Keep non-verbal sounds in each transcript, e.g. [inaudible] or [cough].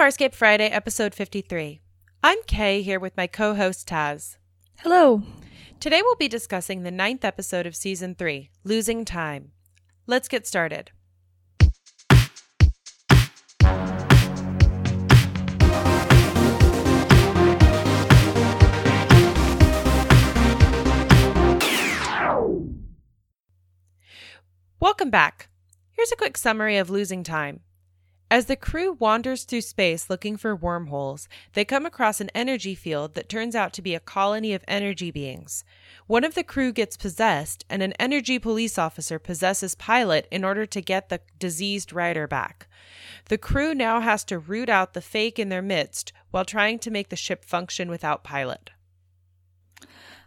Farscape Friday, episode 53. I'm Kay here with my co host Taz. Hello. Today we'll be discussing the ninth episode of season 3, Losing Time. Let's get started. Welcome back. Here's a quick summary of Losing Time. As the crew wanders through space looking for wormholes, they come across an energy field that turns out to be a colony of energy beings. One of the crew gets possessed, and an energy police officer possesses Pilot in order to get the diseased rider back. The crew now has to root out the fake in their midst while trying to make the ship function without Pilot.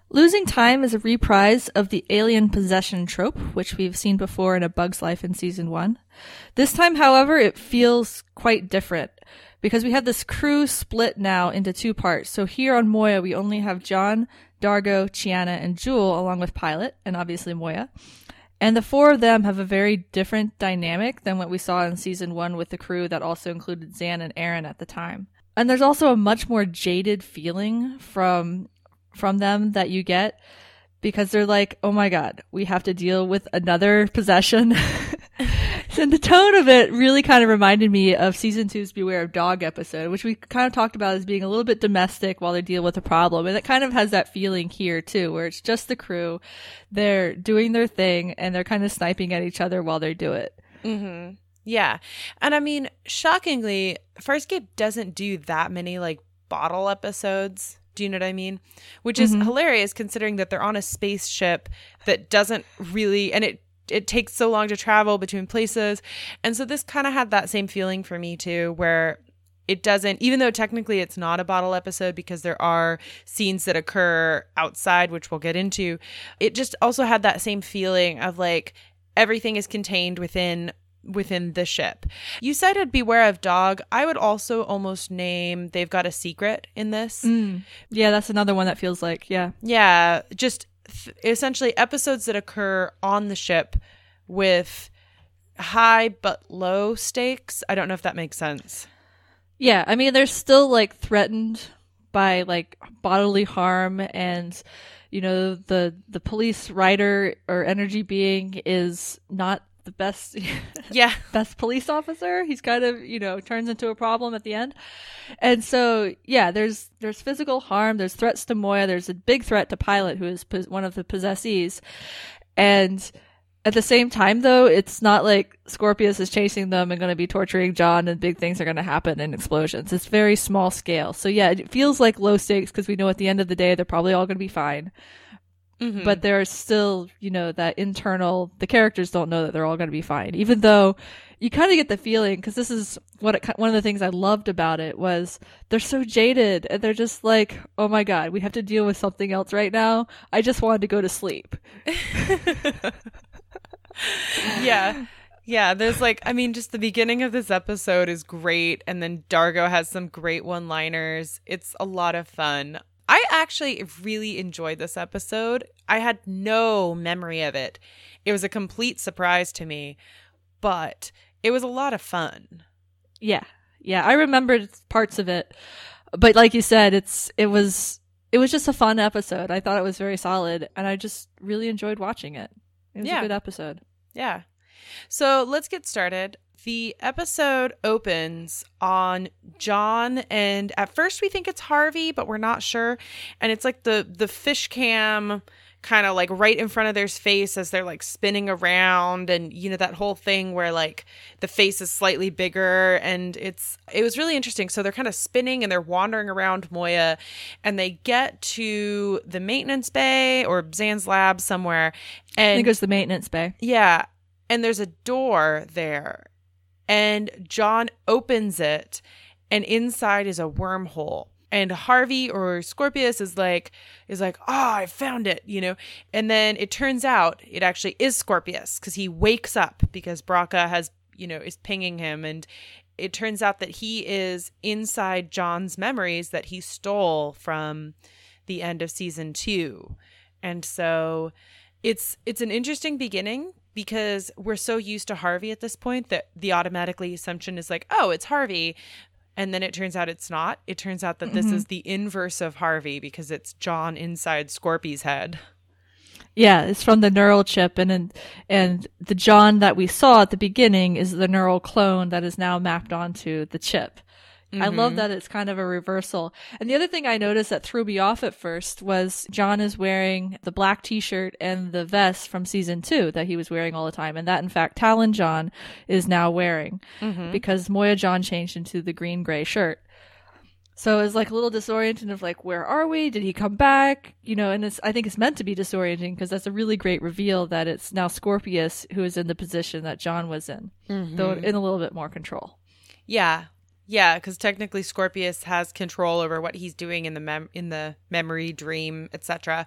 Losing Time is a reprise of the alien possession trope, which we've seen before in A Bug's Life in season one. This time, however, it feels quite different because we have this crew split now into two parts. So here on Moya, we only have John, Dargo, Chiana, and Jool, along with Pilot, and obviously Moya. And the four of them have a very different dynamic than what we saw in season one with the crew that also included Zhaan and Aeryn at the time. And there's also a much more jaded feeling from from them that you get because they're like, oh my god, we have to deal with another possession. [laughs] and the tone of it really kind of reminded me of season two's Beware of Dog episode, which we kind of talked about as being a little bit domestic while they deal with a problem. And it kind of has that feeling here too, where it's just the crew. They're doing their thing and they're kind of sniping at each other while they do it. Mm-hmm. Yeah. And I mean, shockingly, Farscape doesn't do that many like bottle episodes. Do you know what I mean? Which is Mhm. hilarious considering that they're on a spaceship that doesn't really and it it takes so long to travel between places. And so this kind of had that same feeling for me too where it doesn't even though technically it's not a bottle episode because there are scenes that occur outside which we'll get into. It just also had that same feeling of like everything is contained within within the ship. You cited Beware of Dog. I would also almost name They've Got a Secret in this. Mm. Yeah, that's another one that feels like, yeah. Yeah, just th- essentially episodes that occur on the ship with high but low stakes. I don't know if that makes sense. Yeah, I mean, they're still like threatened by like bodily harm, and you know the the police writer or energy being is not the best [laughs] Yeah. best police officer. He's kind of you know turns into a problem at the end, and so yeah, there's there's physical harm, there's threats to Moya, there's a big threat to Pilot, who is pos- one of the possessees, and at the same time, though, it's not like Scorpius is chasing them and going to be torturing John and big things are going to happen and explosions. It's very small scale. So, yeah, it feels like low stakes because we know at the end of the day they're probably all going to be fine. Mhm. But there's still, you know, that internal, the characters don't know that they're all going to be fine. Even though you kind of get the feeling, because this is what it, one of the things I loved about it was they're so jaded and they're just like, oh my God, we have to deal with something else right now. I just wanted to go to sleep. [laughs] yeah. Yeah, there's like, I mean, just the beginning of this episode is great. And then Dargo has some great one liners. It's a lot of fun. I actually really enjoyed this episode. I had no memory of it. It was a complete surprise to me, but it was a lot of fun. Yeah. Yeah, I remembered parts of it. But like you said, it's it was it was just a fun episode. I thought it was very solid and I just really enjoyed watching it. It was Yeah. a good episode. Yeah. So let's get started. The episode opens on John, and at first we think it's Harvey, but we're not sure. And it's like the the fish cam kind of like right in front of their face as they're like spinning around and you know that whole thing where like the face is slightly bigger and it's it was really interesting so they're kind of spinning and they're wandering around Moya and they get to the maintenance bay or Zhaan's lab somewhere and it was the maintenance bay. yeah. And there's a door there. And John opens it, and inside is a wormhole. And Harvey or Scorpius is like, is like, oh, I found it, you know. And then it turns out it actually is Scorpius because he wakes up because Braca has, you know, is pinging him, and it turns out that he is inside John's memories that he stole from the end of season two, and so it's it's an interesting beginning because we're so used to Harvey at this point that the automatically assumption is like, oh, it's Harvey. And then it turns out it's not. It turns out that this Mm-hmm. is the inverse of Harvey because it's John inside Scorpy's head. Yeah, it's from the neural chip, and and, and the John that we saw at the beginning is the neural clone that is now mapped onto the chip. I love mm-hmm. that it's kind of a reversal. And the other thing I noticed that threw me off at first was John is wearing the black t-shirt and the vest from season two that he was wearing all the time. And that, in fact, Talyn John is now wearing mm-hmm. because Moya John changed into the green gray shirt. So it's like a little disorienting of like, where are we? Did he come back? You know, and it's, I think it's meant to be disorienting because that's a really great reveal that it's now Scorpius who is in the position that John was in, though mm-hmm. in a little bit more control. Yeah. Yeah, because technically Scorpius has control over what he's doing in the mem- in the memory, dream, etc.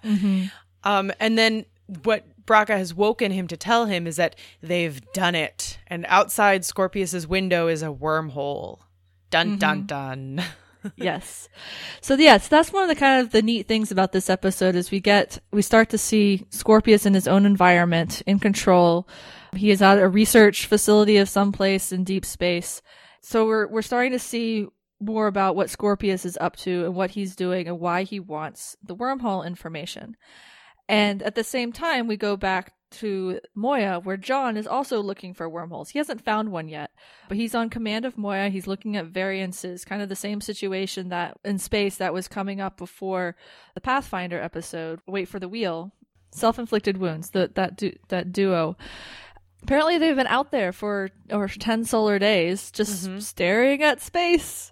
Um, and then what Braca has woken him to tell him is that they've done it, and outside Scorpius's window is a wormhole. Dun dun dun. [laughs] yes. So yes, that's one of the kind of the neat things about this episode is we get we start to see Scorpius in his own environment, in control. He is at a research facility of some place in deep space. So we're we're starting to see more about what Scorpius is up to and what he's doing and why he wants the wormhole information. And at the same time, we go back to Moya, where John is also looking for wormholes. He hasn't found one yet, but he's on command of Moya. He's looking at variances, kind of the same situation that in space that was coming up before the Pathfinder episode, Wait for the Wheel, self-inflicted wounds, the, that du- that duo. Apparently, they've been out there for over ten solar days, just mm-hmm. staring at space.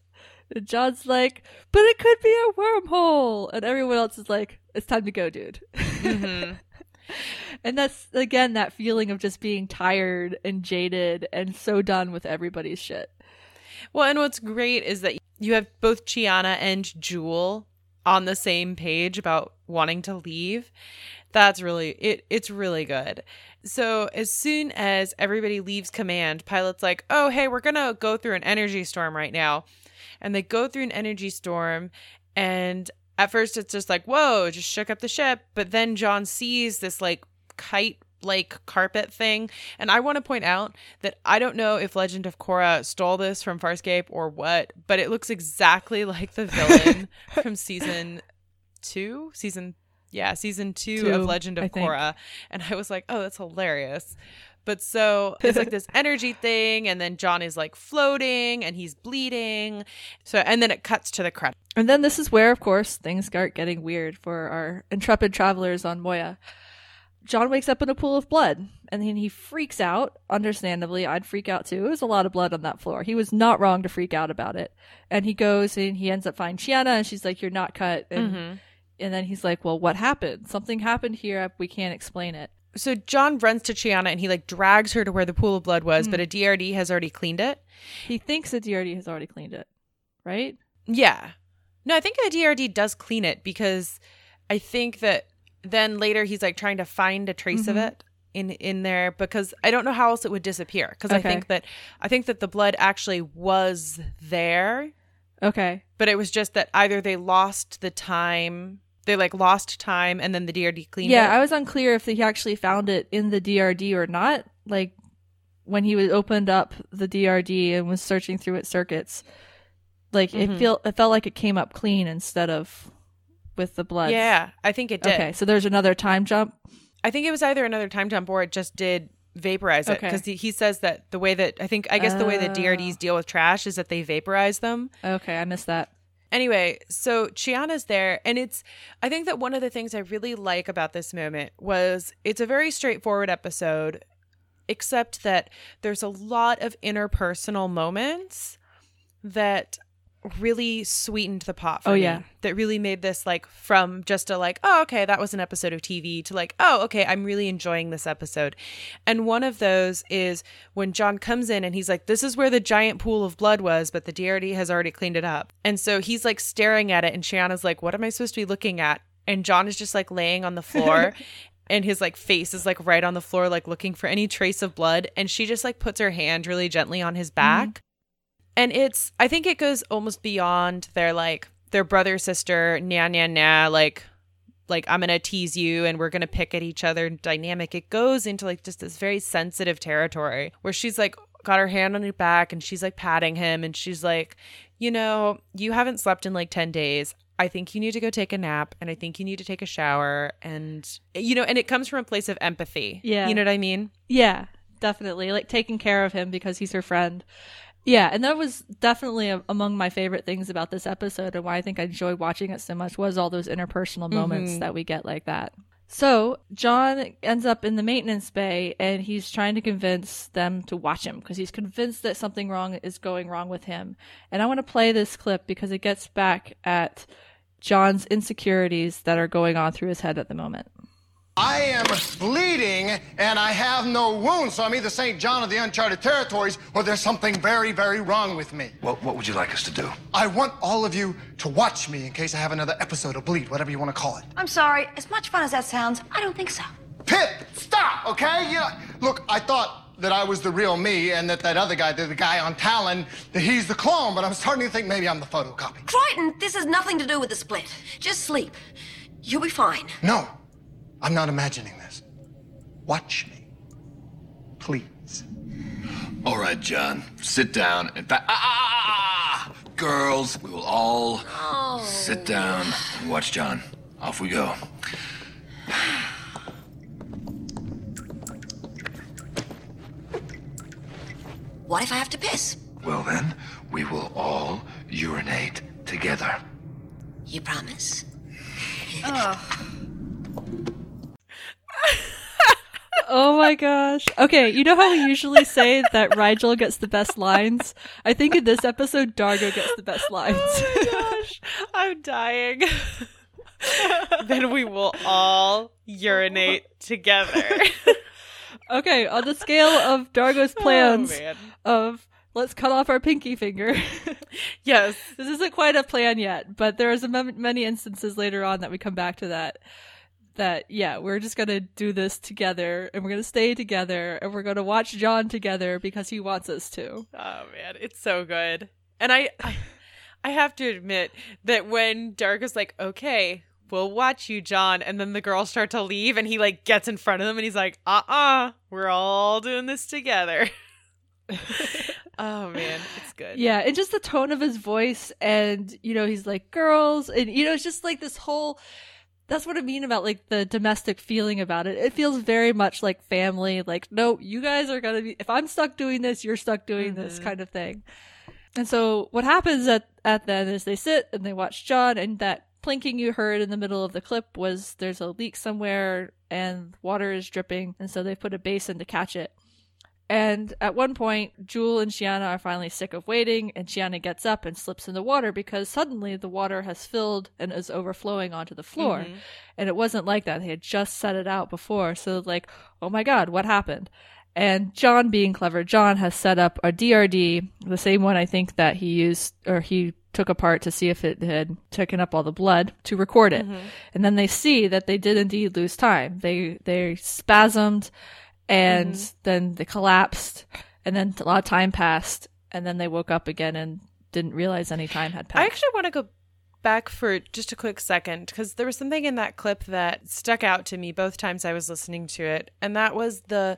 And John's like, but it could be a wormhole. And everyone else is like, it's time to go, dude. Mm-hmm. [laughs] and that's, again, that feeling of just being tired and jaded and so done with everybody's shit. Well, and what's great is that you have both Chiana and Jool on the same page about wanting to leave. That's really it it's really good. So as soon as everybody leaves command, pilot's like, "Oh, hey, we're going to go through an energy storm right now." And they go through an energy storm and at first it's just like, "Whoa, just shook up the ship." But then John sees this like kite like carpet thing. And I want to point out that I don't know if Legend of Korra stole this from Farscape or what, but it looks exactly like the villain [laughs] from season two, season yeah, season two, Two, of Legend I of think. Korra. And I was like, oh, that's hilarious. But so it's like [laughs] this energy thing, and then John is like floating and he's bleeding. So and then it cuts to the credit. And then this is where, of course, things start getting weird for our intrepid travelers on Moya. John wakes up in a pool of blood and then he freaks out. Understandably, I'd freak out too. It was a lot of blood on that floor. He was not wrong to freak out about it. And he goes and he ends up finding Chiana and she's like, You're not cut. And, mm-hmm. And then he's like, Well, what happened? Something happened here. We can't explain it. So John runs to Chiana and he like drags her to where the pool of blood was, but hmm. a DRD has already cleaned it. He thinks the DRD has already cleaned it, right? Yeah. No, I think a DRD does clean it because I think that then later he's like trying to find a trace of mm-hmm. it in in there because I don't know how else it would disappear because I think that I think that the blood actually was there, Okay. but it was just that either they lost the time, they like lost time and then the DRD cleaned Yeah, it. I was unclear if he actually found it in the DRD or not. Like when he was opened up the DRD and was searching through its circuits, like Mm-hmm. it feel it felt like it came up clean instead of with the blood. yeah, I think it did. Okay, so there's another time jump. I think it was either another time jump or it just did vaporize it Okay. because he, he says that the way that I think I guess the way that Oh. DRDs deal with trash is that they vaporize them. Okay, I missed that. Anyway, so Chiana's there, and it's I think that one of the things I really like about this moment was it's a very straightforward episode, except that there's a lot of interpersonal moments that really sweetened the pot for Oh, me. yeah. That really made this like from just a like, oh, okay, that was an episode of TV to like, oh, okay, I'm really enjoying this episode. And one of those is when John comes in and he's like, this is where the giant pool of blood was, but the DRD has already cleaned it up. And so he's like staring at it, and Chiana's like, what am I supposed to be looking at? And John is just like laying on the floor. [laughs] And his like face is like right on the floor, like looking for any trace of blood. And she just like puts her hand really gently on his back and it's i think it goes almost beyond their like their brother sister nya nya nya like like i'm gonna tease you and we're gonna pick at each other dynamic it goes into like just this very sensitive territory where she's like got her hand on his back and she's like patting him and she's like you know, you haven't slept in like 10 days. I think you need to go take a nap and I think you need to take a shower. And, you know, and it comes from a place of empathy. Yeah. You know what I mean? Yeah, definitely. Like taking care of him because he's her friend. Yeah, and that was definitely a, among my favorite things about this episode and why I think I enjoyed watching it so much was all those interpersonal mm-hmm. moments that we get like that. So, John ends up in the maintenance bay and he's trying to convince them to watch him because he's convinced that something wrong is going wrong with him. And I want to play this clip because it gets back at John's insecurities that are going on through his head at the moment. I am bleeding and I have no wounds, so I'm either St. John of the Uncharted Territories or there's something very, very wrong with me. What, what would you like us to do? I want all of you to watch me in case I have another episode of bleed, whatever you want to call it. I'm sorry. As much fun as that sounds, I don't think so. Pip, stop, okay? You know, look, I thought that I was the real me and that that other guy, the, the guy on Talyn, that he's the clone, but I'm starting to think maybe I'm the photocopy. Crichton, this has nothing to do with the split. Just sleep. You'll be fine. No, I'm not imagining this. Watch me. Please. All right, John, sit down. In fact, ah, ah, ah, ah, girls, we will all sit down and watch John. Off we go. What if I have to piss? Well, then, we will all urinate together. You promise? Oh Oh my gosh. Okay, you know how we usually say that Rygel gets the best lines? I think in this episode, Dargo gets the best oh lines. Gosh, I'm dying. [laughs] then we will all urinate together. okay, on the scale of Dargo's oh, plans Oh, of let's cut off our pinky finger. [laughs] Yes. this isn't quite a plan yet, but there's a mem- many instances later on that we come back to that. That yeah, we're just gonna do this together, and we're gonna stay together, and we're gonna watch John together because he wants us to. Oh man, it's so good. And I, I, I have to admit that when Dark is like, "Okay, we'll watch you, John," and then the girls start to leave, and he like gets in front of them, and he's like, "Uh, uh we're all doing this together." [laughs] oh man, it's good. Yeah, and just the tone of his voice, and you know, he's like girls, and you know, it's just like this whole. That's what I mean about like the domestic feeling about it. It feels very much like family. Like, no, you guys are gonna be. If I'm stuck doing this, you're stuck doing this mm-hmm. kind of thing. And so what happens at at then is they sit and they watch John, and that plinking you heard in the middle of the clip was there's a leak somewhere and water is dripping, and so they put a basin to catch it. And at one point, Jool and Chiana are finally sick of waiting, and Chiana gets up and slips in the water because suddenly the water has filled and is overflowing onto the floor. Mm-hmm. And it wasn't like that. They had just set it out before. So, like, oh my God, what happened? And John, being clever, John has set up a DRD, the same one I think that he used, or he took apart to see if it had taken up all the blood to record it. Mm-hmm. And then they see that they did indeed lose time. They, they spasmed and mm-hmm. then they collapsed and then a lot of time passed and then they woke up again and didn't realize any time had passed. I actually want to go back for just a quick second because there was something in that clip that stuck out to me both times I was listening to it, and that was the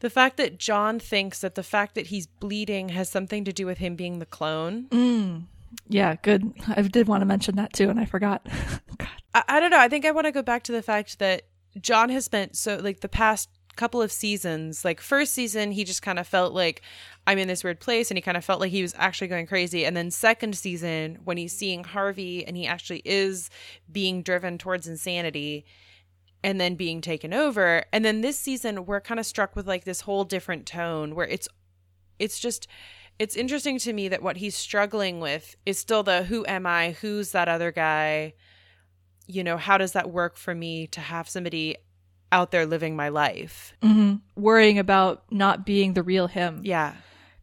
the fact that John thinks that the fact that he's bleeding has something to do with him being the clone. Mm. yeah, good. I did want to mention that too and I forgot. [laughs] God. I, I don't know. I think I want to go back to the fact that John has spent so like the past couple of seasons, like first season, he just kind of felt like I'm in this weird place and he kind of felt like he was actually going crazy. And then second season, when he's seeing Harvey and he actually is being driven towards insanity and then being taken over. And then this season, we're kind of struck with like this whole different tone where it's it's just it's interesting to me that what he's struggling with is still the who am I? Who's that other guy? You know, how does that work for me to have somebody out there living my life? Mm-hmm. Worrying about not being the real him. Yeah.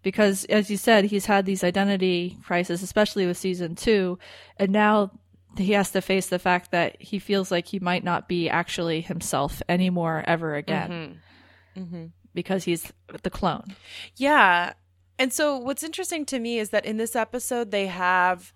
because as you said he's had these identity crises especially with season two and now he has to face the fact that he feels like he might not be actually himself anymore ever again mm-hmm. Mm-hmm. because he's the clone Yeah. And so what's interesting to me is that in this episode they have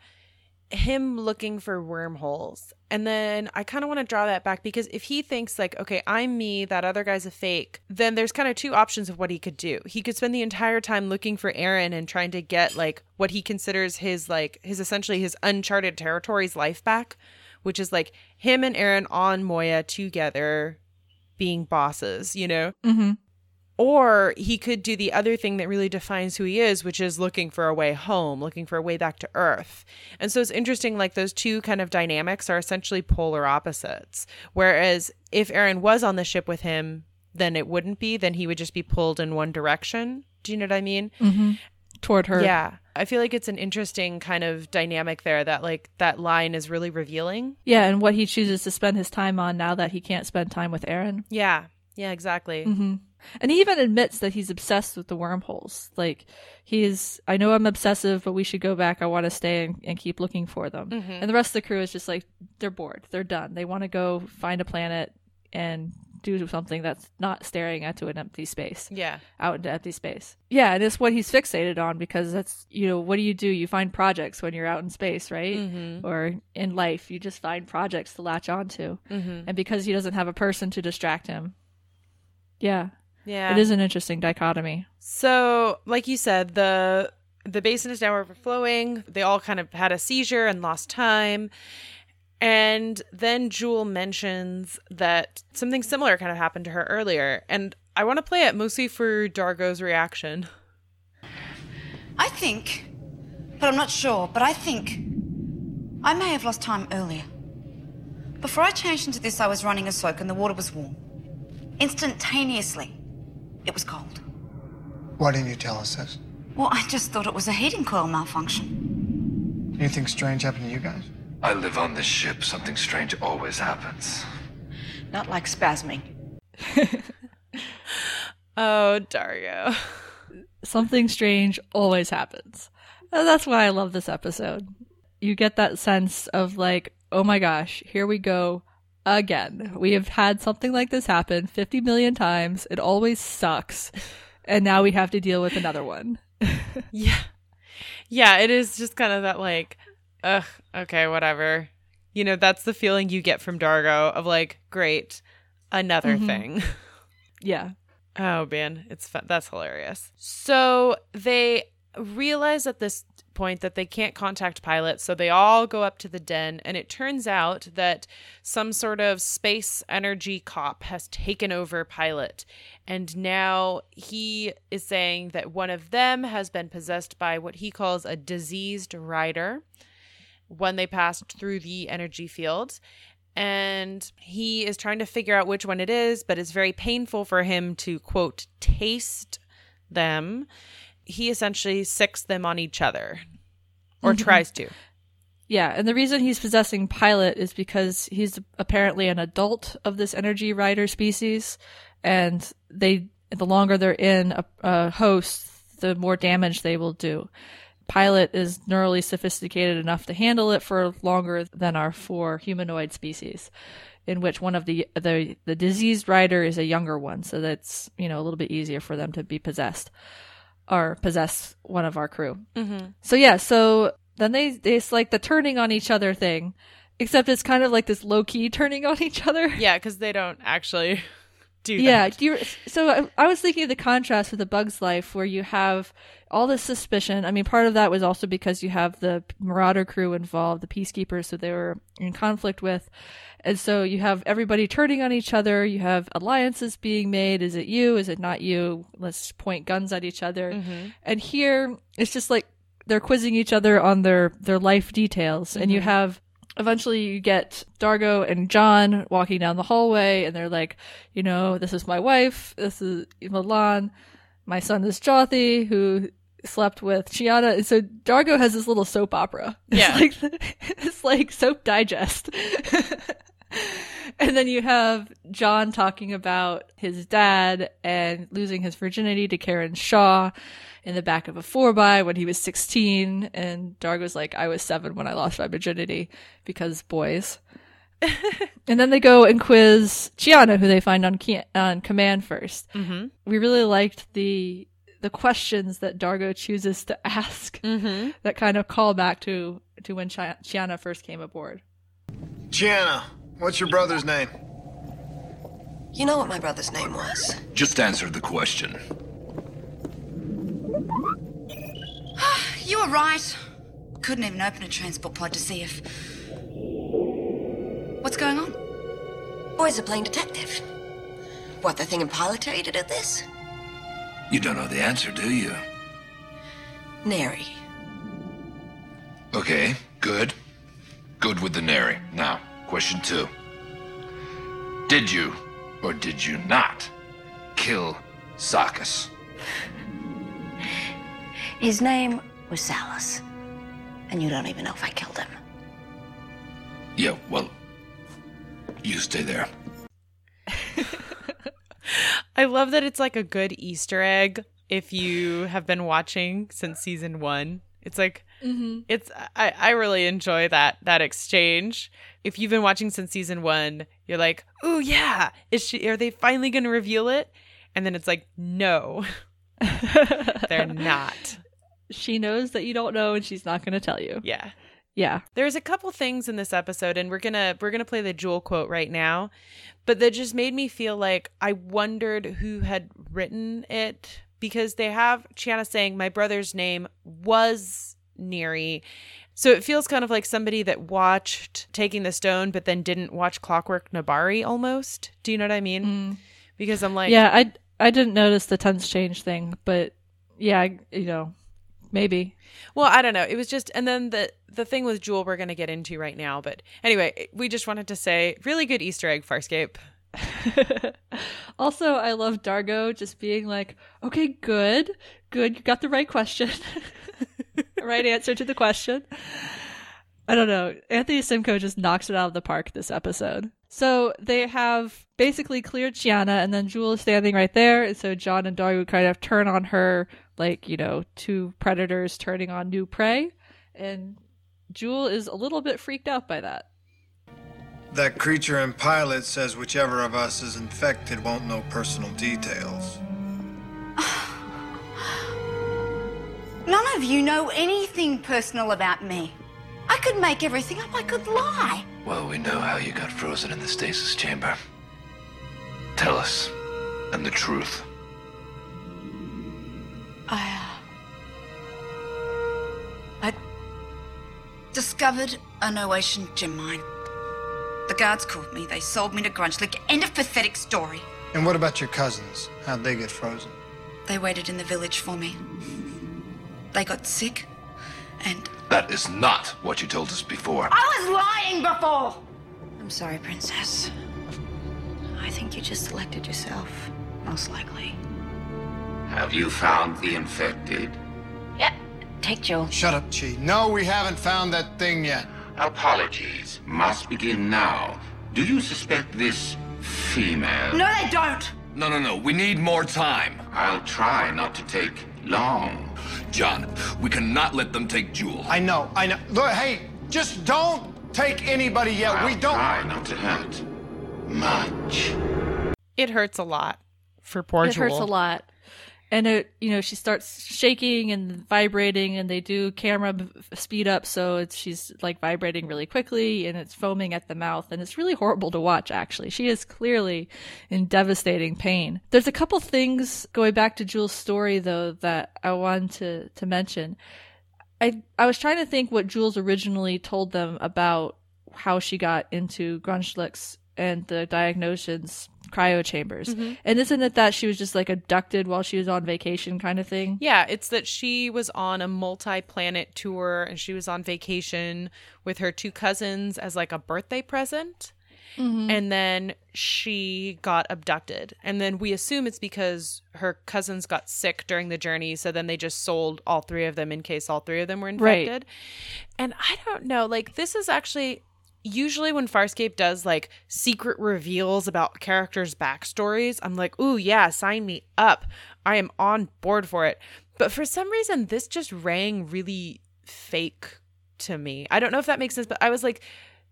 him looking for wormholes. And then I kind of want to draw that back because if he thinks, like, okay, I'm me, that other guy's a fake, then there's kind of two options of what he could do. He could spend the entire time looking for Aeryn and trying to get, like, what he considers his, like, his essentially his uncharted territories life back, which is like him and Aeryn on Moya together being bosses, you know? Mm-hmm. Or he could do the other thing that really defines who he is, which is looking for a way home, looking for a way back to Earth. And so it's interesting, like those two kind of dynamics are essentially polar opposites. Whereas if Aeryn was on the ship with him, then it wouldn't be, then he would just be pulled in one direction. Do you know what I mean? Mm-hmm. Toward her. Yeah. I feel like it's an interesting kind of dynamic there that, like, that line is really revealing. Yeah, and what he chooses to spend his time on now that he can't spend time with Aeryn. Yeah. Yeah, exactly. Mm-hmm. And he even admits that he's obsessed with the wormholes. Like, he's, I know I'm obsessive, but we should go back. I want to stay and, and keep looking for them. Mm-hmm. And the rest of the crew is just like, they're bored. They're done. They want to go find a planet and do something that's not staring into an empty space. Yeah. Out into empty space. Yeah, and it's what he's fixated on because that's, you know, what do you do? You find projects when you're out in space, right? Mm-hmm. Or in life, you just find projects to latch onto. Mm-hmm. And because he doesn't have a person to distract him. Yeah. Yeah. It is an interesting dichotomy. So, like you said, the the basin is now overflowing. They all kind of had a seizure and lost time. And then Jool mentions that something similar kind of happened to her earlier. And I want to play it mostly for Dargo's reaction. I think, but I'm not sure, but I think I may have lost time earlier. Before I changed into this, I was running a soak and the water was warm. Instantaneously, it was cold. Why didn't you tell us this? Well, I just thought it was a heating coil malfunction. Anything strange happened to you guys? I live on this ship. Something strange always happens. Not like spasming. [laughs] Oh, Dario. Something strange always happens. And that's why I love this episode. You get that sense of like, oh my gosh, here we go again. We have had something like this happen 50 million times. It always sucks. And now we have to deal with another one. [laughs] Yeah. Yeah, it is just kind of that like, ugh, okay, whatever. You know, that's the feeling you get from Dargo of like, great, another mm-hmm. thing. [laughs] Yeah. Oh man, it's fun. that's hilarious. So they realize that this point that they can't contact pilots, so they all go up to the den, and it turns out that some sort of space energy cop has taken over pilot, and now he is saying that one of them has been possessed by what he calls a diseased rider when they passed through the energy field and he is trying to figure out which one it is, but it's very painful for him to quote taste them. He essentially sicks them on each other or mm-hmm. tries to. Yeah, and the reason he's possessing Pilot is because he's apparently an adult of this energy rider species, and they the longer they're in a, a host, the more damage they will do. Pilot is neurally sophisticated enough to handle it for longer than our four humanoid species, in which one of the the the diseased rider is a younger one, so that's you know a little bit easier for them to be possessed or possess one of our crew. Mm-hmm. So yeah, so then they it's like the turning on each other thing, except it's kind of like this low key turning on each other. Yeah, because they don't actually do Yeah, that. do you, so I, I was thinking of the contrast with the Bug's Life, where you have all this suspicion. I mean, part of that was also because you have the Marauder crew involved, the peacekeepers, who they were in conflict with, and so you have everybody turning on each other. You have alliances being made. Is it you? Is it not you? Let's point guns at each other. Mm-hmm. And here, it's just like they're quizzing each other on their their life details, and you mm-hmm. have eventually you get Dargo and John walking down the hallway and they're like, you know, this is my wife, this is Milan, my son is Jothee, who slept with Chiana. And so Dargo has this little soap opera. [laughs] Yeah. It's like, it's like soap digest. [laughs] and then you have John talking about his dad and losing his virginity to Karen Shaw in the back of a four by when he was 16. And Dargo's like, I was seven when I lost my virginity because boys. [laughs] and then they go and quiz Chiana, who they find on Ki- on command 1st Mm-hmm. We really liked the the questions that Dargo chooses to [laughs] ask that kind of call back to to when Chi- Chiana first came aboard. Chiana, what's your brother's name? You know what my brother's name was? Just answer the question. [sighs] You were right. Couldn't even open a transport pod to see if. What's going on? Boys are playing detective. What, the thing in pilot did you to do this? You don't know the answer, do you? Nerri. Okay, good. Good with the Nerri. Now, question two. Did you, or did you not, kill Sarkis? His name was Salis. And you don't even know if I killed him. Yeah, well, you stay there. [laughs] I love that it's like a good Easter egg if you have been watching since season one. It's like mm-hmm. it's I, I really enjoy that that exchange. If you've been watching since season one, you're like, oh yeah, is she are they finally gonna reveal it? And then it's like, no. [laughs] They're not. She knows that you don't know and she's not going to tell you. Yeah. Yeah. There's a couple things in this episode and we're going to we're going to play the Jool quote right now, but that just made me feel like I wondered who had written it because they have Chiana saying my brother's name was Nerri. So it feels kind of like somebody that watched Taking the Stone but then didn't watch Clockwork Nebari almost. Do you know what I mean? Mm. Because I'm like yeah, I I didn't notice the tense change thing, but yeah, you know, maybe. Well, I don't know. It was just, and then the the thing with Jool we're going to get into right now. But anyway, we just wanted to say, really good Easter egg, Farscape. [laughs] Also, I love Dargo just being like, "Okay, good, good, you got the right question, [laughs] right answer to the question." I don't know. Anthony Simcoe just knocks it out of the park this episode. So they have basically cleared Chiana, and then Jool is standing right there. And so John and Dargo kind of turn on her, like you know, two predators turning on new prey, and Jool is a little bit freaked out by that. That creature in pilot says whichever of us is infected won't know personal details. [sighs] None of you know anything personal about me. I could make everything up. I could lie. Well, we know how you got frozen in the stasis chamber. Tell us, and the truth. Discovered a Noatian gem mine. The guards caught me. They sold me to Grunchlk. End of pathetic story. And what about your cousins? How'd they get frozen? They waited in the village for me. They got sick, and That is not what you told us before. I was lying before. I'm sorry, Princess. I think you just elected yourself, most likely. Have you found the infected? Yeah, take Jool. Shut up, Chi. No, we haven't found that thing yet. Apologies. Must begin now. Do you suspect this female? No, they don't. No, no, no. We need more time. I'll try not to take long. John, we cannot let them take Jool. I know, I know. Look, hey, just don't take anybody yet. I'll we don't. try not to hurt much. It hurts a lot for poor it Jool. hurts a lot and it you know she starts shaking and vibrating and they do camera speed up so it's she's like vibrating really quickly and it's foaming at the mouth and it's really horrible to watch actually. She is clearly in devastating pain. There's a couple things going back to Jool's story though that I wanted to to mention. I I was trying to think what Jool originally told them about how she got into Grunchlk's and the Diagnostians cryo chambers. Mm-hmm. And isn't it that she was just like abducted while she was on vacation kind of thing? Yeah, it's that she was on a multi planet tour and she was on vacation with her two cousins as like a birthday present. Mm-hmm. And then she got abducted. And then we assume it's because her cousins got sick during the journey. So then they just sold all three of them in case all three of them were Right. infected. And I don't know, like, this is actually usually when Farscape does like secret reveals about characters' backstories, I'm like, ooh, yeah, sign me up. I am on board for it. But for some reason, this just rang really fake to me. I don't know if that makes sense, but I was like,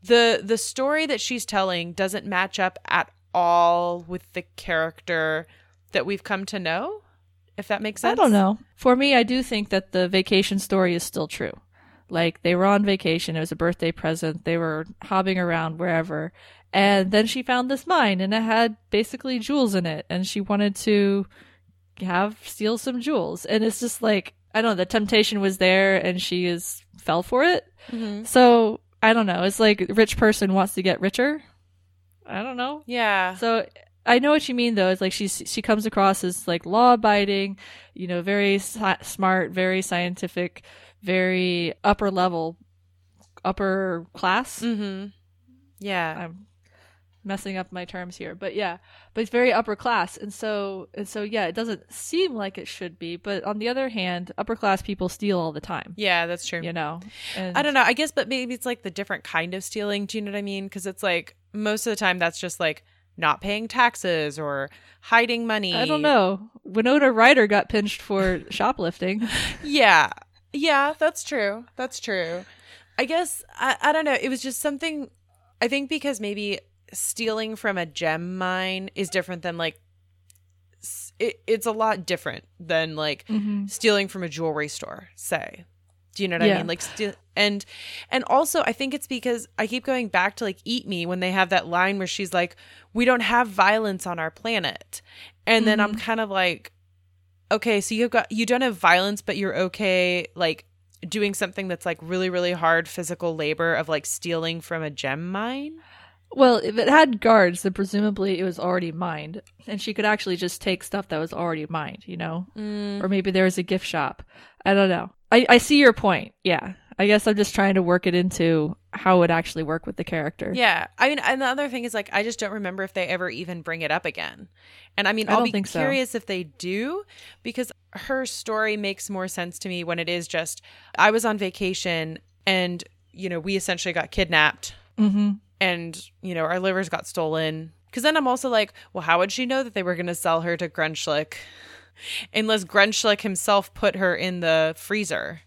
the the story that she's telling doesn't match up at all with the character that we've come to know. If that makes sense. I don't know. For me, I do think that the vacation story is still true. Like they were on vacation. It was a birthday present. They were hobbing around wherever. And then she found this mine and it had basically jewels in it. And she wanted to have steal some jewels. And it's just like, I don't know, the temptation was there and she is fell for it. Mm-hmm. So I don't know. It's like rich person wants to get richer. I don't know. Yeah. So I know what you mean though. It's like she's she comes across as like law abiding, you know, very sci- smart, very scientific, very upper level, upper class. Mm-hmm. Yeah. I'm messing up my terms here, but yeah, but it's very upper class, and so and so yeah, it doesn't seem like it should be, but on the other hand, upper class people steal all the time. Yeah, that's true. You know, and I don't know. I guess, but maybe it's like the different kind of stealing. Do you know what I mean? Because it's like most of the time that's just like not paying taxes or hiding money. I don't know. Winona Ryder got pinched for [laughs] shoplifting. Yeah. Yeah, that's true. That's true. I guess, I, I don't know. It was just something, I think because maybe stealing from a gem mine is different than like, it, it's a lot different than like mm-hmm. stealing from a jewelry store, say. Do you know what I mean? Like, steal, and and also I think it's because I keep going back to like Eat Me when they have that line where she's like, "We don't have violence on our planet," and then I'm mm-hmm. kind of like, okay, so you've got you don't have violence, but you're okay like doing something that's like really really hard physical labor of like stealing from a gem mine. Well, if it had guards, then presumably it was already mined, and she could actually just take stuff that was already mined, you know? Mm. Or maybe there was a gift shop. I don't know. I, I see your point. Yeah. I guess I'm just trying to work it into how it would actually work with the character. Yeah, I mean, and the other thing is like I just don't remember if they ever even bring it up again. And I mean, I I'll don't be think so. curious if they do because her story makes more sense to me when it is just I was on vacation and you know we essentially got kidnapped Mm-hmm. and you know our livers got stolen. Because then I'm also like, well, how would she know that they were going to sell her to Grunchlk? Unless Grunchlk himself put her in the freezer.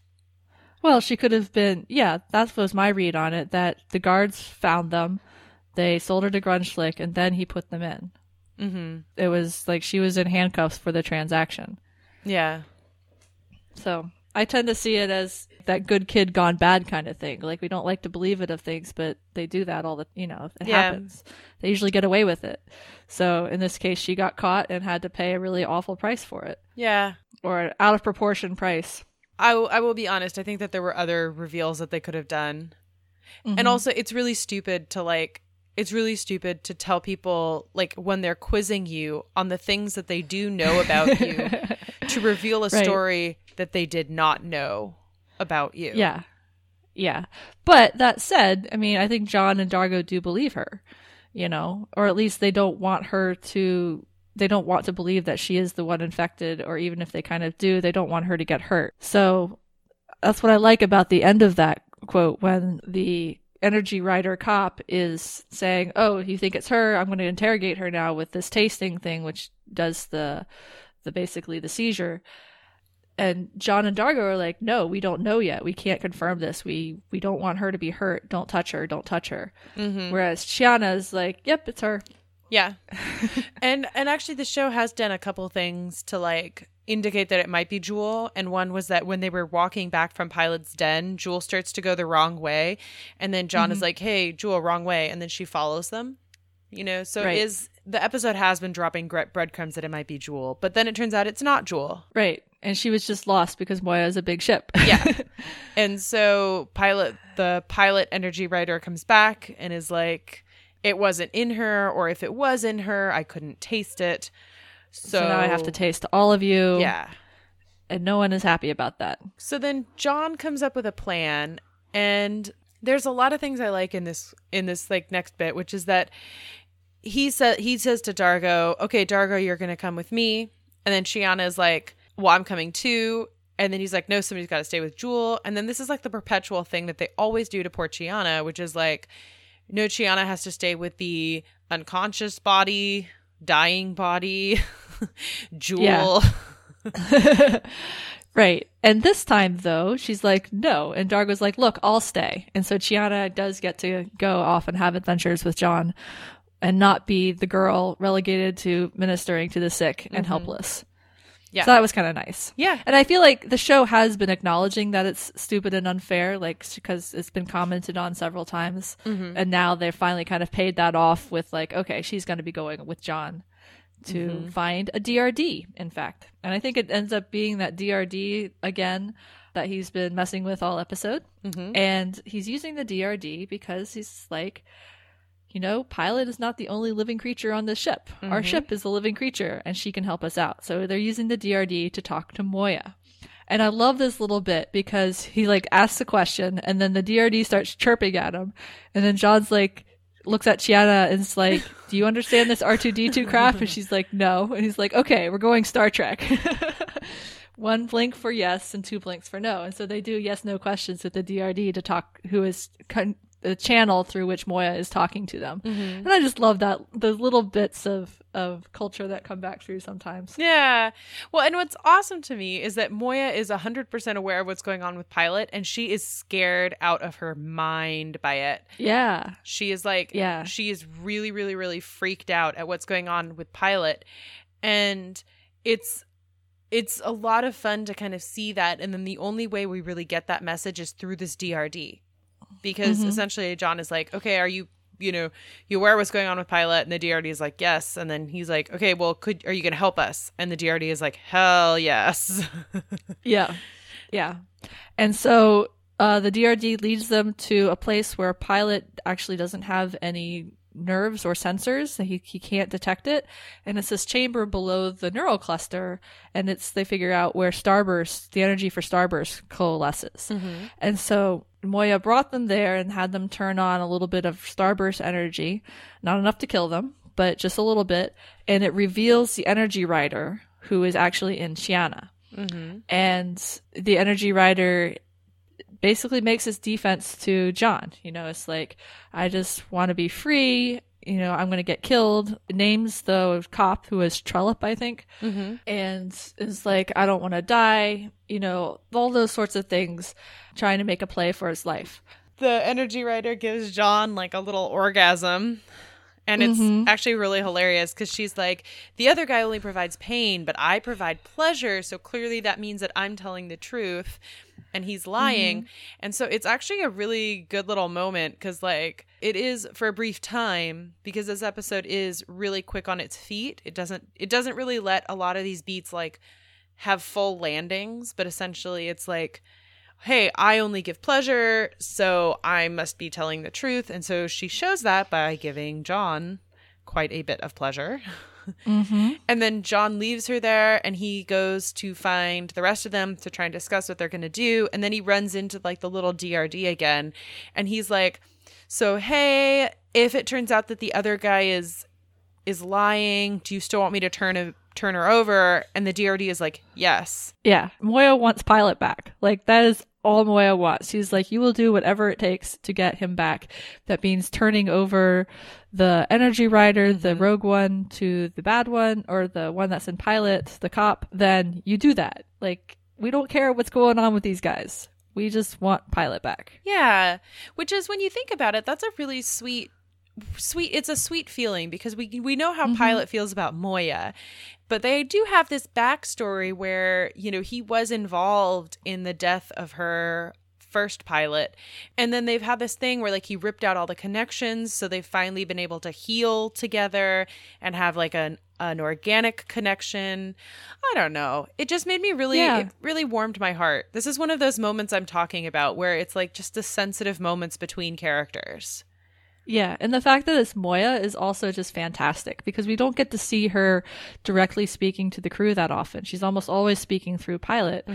Well, she could have been. Yeah, that was my read on it. That the guards found them, they sold her to Grunchlk, and then he put them in. Mm-hmm. It was like she was in handcuffs for the transaction. Yeah. So I tend to see it as that good kid gone bad kind of thing. Like we don't like to believe it of things, but they do that all the you know, it Yeah. happens. They usually get away with it. So in this case she got caught and had to pay a really awful price for it. Yeah. Or an out of proportion price. I, w- I will be honest. I think that there were other reveals that they could have done. Mm-hmm. And also, it's really stupid to like, it's really stupid to tell people, like, when they're quizzing you on the things that they do know about you, [laughs] to reveal a Right. story that they did not know about you. Yeah. Yeah. But that said, I mean, I think John and Dargo do believe her, you know, or at least they don't want her to, they don't want to believe that she is the one infected, or even if they kind of do, they don't want her to get hurt. So that's what I like about the end of that quote when the energy rider cop is saying, "Oh, you think it's her? I'm going to interrogate her now with this tasting thing, which does the, the basically the seizure." and John and Dargo are like, "No, we don't know yet. We can't confirm this. We we don't want her to be hurt. Don't touch her. Don't touch her." Mhm. Whereas Chiana is like, "Yep, it's her." Yeah. [laughs] and and actually the show has done a couple things to like indicate that it might be Jool and one was that when they were walking back from Pilot's Den, Jool starts to go the wrong way and then John is Mhm. like, "Hey, Jool, wrong way." And then she follows them. You know, so Right. is the episode has been dropping bre- breadcrumbs that it might be Jool, but then it turns out it's not Jool. Right, and she was just lost because Moya is a big ship. Yeah. [laughs] and so pilot the pilot energy writer comes back and is like it wasn't in her or if it was in her, I couldn't taste it. So, so now I have to taste all of you. Yeah. and no one is happy about that. So then John comes up with a plan and there's a lot of things I like in this in this like next bit, which is that he said he says to Dargo, "Okay, Dargo, you're going to come with me." And then Chiana is like, "Well, I'm coming too." And then he's like, "No, somebody's got to stay with Jool." And then this is like the perpetual thing that they always do to poor Chiana, which is like, no, Chiana has to stay with the unconscious body, dying body, [laughs] Jool. [laughs] Right. And this time, though, she's like, no. And Dargo's like, look, I'll stay. And so Chiana does get to go off and have adventures with John and not be the girl relegated to ministering to the sick and Mhm. helpless. Yeah. So that was kind of nice. Yeah. And I feel like the show has been acknowledging that it's stupid and unfair, like, because it's been commented on several times. Mhm. And now they've finally kind of paid that off with, like, okay, she's going to be going with John to Mhm. find a DRD, in fact. And I think it ends up being that DRD again that he's been messing with all episode. Mhm. And he's using the DRD because he's like, you know, Pilot is not the only living creature on this ship. Our Mhm. ship is a living creature and she can help us out. So they're using the DRD to talk to Moya. And I love this little bit because he like asks a question and then the DRD starts chirping at him. And then John's like, looks at Chiana and is like, [laughs] do you understand this R2D2 crap? And she's like, no. And he's like, okay, we're going Star Trek. [laughs] One blink for yes and two blinks for no. And so they do yes no questions with the DRD to talk, who is con- the channel through which Moya is talking to them. Mhm. And I just love that, those little bits of, of culture that come back through sometimes. Yeah. Well, and what's awesome to me is that Moya is 100% aware of what's going on with Pilot and she is scared out of her mind by it. Yeah. She is like, Yeah. she is really, really, really freaked out at what's going on with Pilot. And it's, it's a lot of fun to kind of see that. And then the only way we really get that message is through this DRD. Because Mhm. essentially, John is like, okay, are you, you know, you aware what's going on with Pilot? And the DRD is like, yes. And then he's like, okay, well, could, are you going to help us? And the DRD is like, hell yes. [laughs] Yeah. Yeah. And so uh, the DRD leads them to a place where Pilot actually doesn't have any nerves or sensors. He, he can't detect it. And it's this chamber below the neural cluster. And it's, they figure out where Starburst, the energy for Starburst coalesces. Mhm. And so Moya brought them there and had them turn on a little bit of Starburst energy. Not enough to kill them, but just a little bit. And it reveals the energy rider who is actually in Chiana mm-hmm. and the energy rider basically makes his defense to John. You know, it's like, I just want to be free. You know, I'm going to get killed. Names the cop who is Trellup, I think, Mm-hmm. and is like, I don't want to die. You know, all those sorts of things, trying to make a play for his life. the energy rider gives John like a little orgasm. And it's Mhm. actually really hilarious because she's like, the other guy only provides pain, but I provide pleasure. So clearly that means that I'm telling the truth and he's lying. And so it's actually a really good little moment because, like, it is for a brief time because this episode is really quick on its feet. It doesn't, it doesn't really let a lot of these beats like have full landings, but essentially it's like, hey, I only give pleasure, so I must be telling the truth. And so she shows that by giving John quite a bit of pleasure. [laughs] Mm-hmm. And then John leaves her there and he goes to find the rest of them to try and discuss what they're going to do. And then he runs into like the little DRD again. And he's like, So, hey, if it turns out that the other guy is is lying, do you still want me to turn a, turn her over? And the DRD is like, Yes. Yeah, Moya wants Pilot back. Like that is all Moya wants. She's like, you will do whatever it takes to get him back. That means turning over the energy rider, the mm-hmm. rogue one, to the bad one, or the one that's in Pilot, the cop. Then you do that. Like we don't care what's going on with these guys. We just want Pilot back. Yeah, which is when you think about it, that's a really sweet sweet it's a sweet feeling because we we know how mm-hmm. Pilot feels about Moya. But they do have this backstory where, you know, he was involved in the death of her first pilot. And then they've had this thing where like he ripped out all the connections, so they've finally been able to heal together and have like an an organic connection. I don't know. It just made me really Yeah. it really warmed my heart. This is one of those moments I'm talking about where it's like just the sensitive moments between characters. Yeah, and the fact that it's Moya is also just fantastic because we don't get to see her directly speaking to the crew that often. She's almost always speaking through Pilot.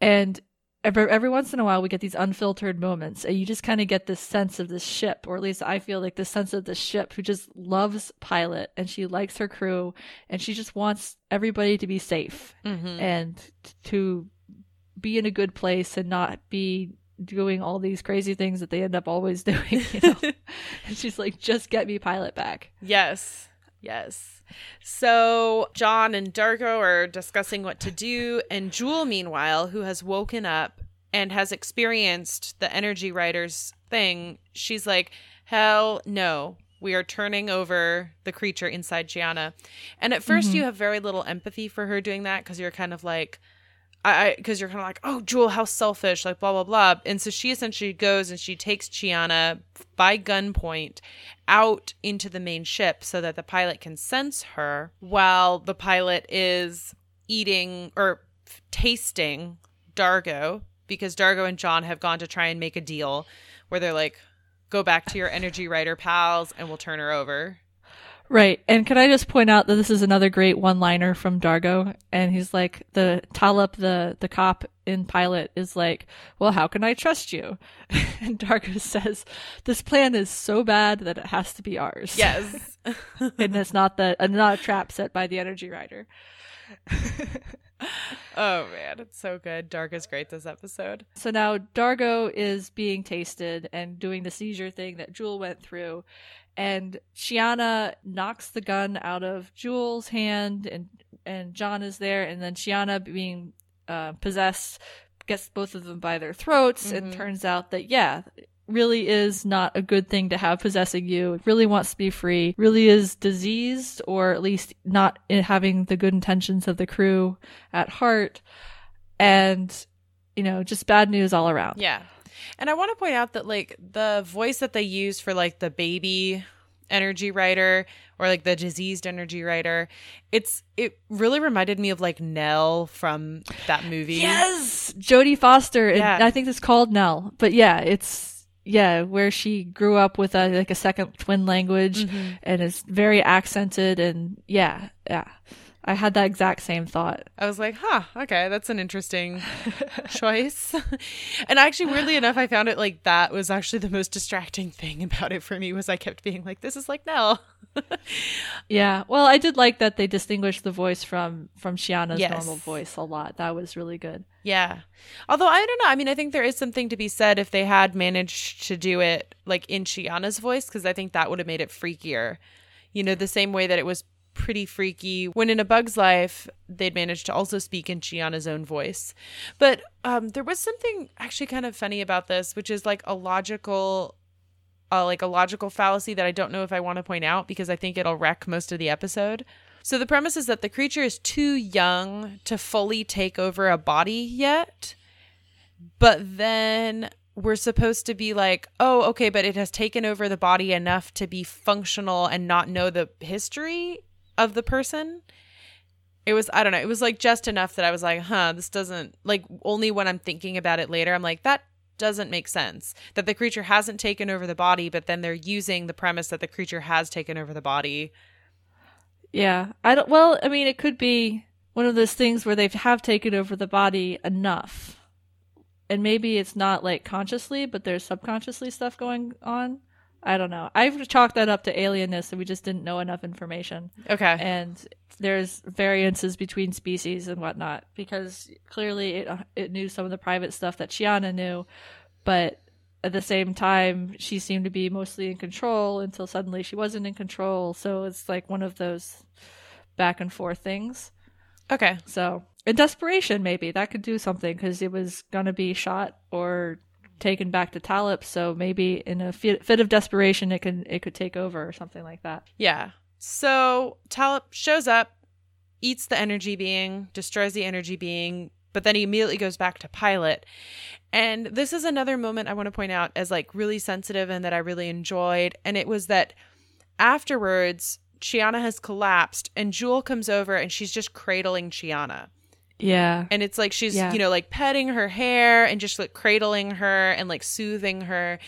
And every, every once in a while, we get these unfiltered moments, and you just kind of get this sense of this ship, or at least I feel like this sense of this ship who just loves Pilot and she likes her crew and she just wants everybody to be safe Mhm. and t- to be in a good place and not be doing all these crazy things that they end up always [laughs] doing. You know? [laughs] and she's like, just get me Pilot back. Yes. Yes. So John and Dargo are discussing what to do, and Jool, meanwhile, who has woken up and has experienced the energy riders thing, she's like, Hell no. we are turning over the creature inside Chiana. And at 1st Mhm. you have very little empathy for her doing that because you're kind of like, I, because you're kind of like, oh, Jool, how selfish, like blah blah blah. And so she essentially goes and she takes Chiana by gunpoint out into the main ship so that the pilot can sense her, while the pilot is eating or f- tasting Dargo because Dargo and John have gone to try and make a deal where they're like, go back to your energy rider pals and we'll turn her over. Right. And can I just point out that this is another great one liner from Dargo? And he's like, the Talip, the, the cop in pilot is like, well, how can I trust you? [laughs] and Dargo [laughs] says, this plan is so bad that it has to be ours. Yes. [laughs] and it's not the, uh, not a trap set by the energy rider. oh man, it's so good. Dark is great this episode. So now Dargo is being tasted and doing the seizure thing that Jool went through. And Chiana knocks the gun out of Jool's hand and and John is there and then Chiana being uh, possessed gets both of them by their throats and Mhm. turns out that yeah, really is not a good thing to have possessing you. It really wants to be free. Really is diseased or at least not having the good intentions of the crew at heart. And you know, just bad news all around. Yeah. And I want to point out that like the voice that they use for like the baby energy rider or like the diseased energy rider, it's it really reminded me of like Nell from that movie. Yes, Jodie Foster. And Yeah. I think it's called Nell. But yeah, it's yeah, where she grew up with a like a second twin language Mhm. and is very accented and yeah, yeah. I had that exact same thought. I was like, huh, okay, that's an interesting choice. [laughs] and actually, weirdly enough, I found it like that was actually the most distracting thing about it for me was I kept being like, this is like Nell. [laughs] Yeah. Well, I did like that they distinguished the voice from from Chiana's Yes. normal voice a lot. That was really good. Yeah. Although I don't know. I mean, I think there is something to be said if they had managed to do it like in Chiana's voice, because I think that would have made it freakier. You know, the same way that it was pretty freaky when in A Bug's Life they'd managed to also speak in Chiana's own voice. But um, there was something actually kind of funny about this, which is like a logical. Uh, like a logical fallacy that I don't know if I want to point out because I think it'll wreck most of the episode. So the premise is that the creature is too young to fully take over a body yet. But then we're supposed to be like, oh, okay, but it has taken over the body enough to be functional and not know the history of the person. It was, I don't know, it was like just enough that I was like, huh, this doesn't, like, only when I'm thinking about it later, I'm like, that doesn't make sense. That the creature hasn't taken over the body, but then they're using the premise that the creature has taken over the body. Yeah. I don't well, I mean it could be one of those things where they have taken over the body enough. And maybe it's not like consciously, but there's subconsciously stuff going on. I don't know. I've chalked that up to alienness and we just didn't know enough information. Okay. And there's variances between species and whatnot because clearly it it knew some of the private stuff that Chiana knew, but at the same time she seemed to be mostly in control until suddenly she wasn't in control. So it's like one of those back and forth things. Okay. So in desperation, maybe that could do something because it was gonna be shot or taken back to Talip. So maybe in a fit, of desperation, it can it could take over or something like that. Yeah. So Talip shows up, eats the energy being, destroys the energy being, but then he immediately goes back to pilot. And this is another moment I want to point out as like really sensitive and that I really enjoyed. And it was that afterwards, Chiana has collapsed and Jool comes over and she's just cradling Chiana. Yeah. And it's like she's, Yeah. you know, like petting her hair and just like cradling her and like soothing her.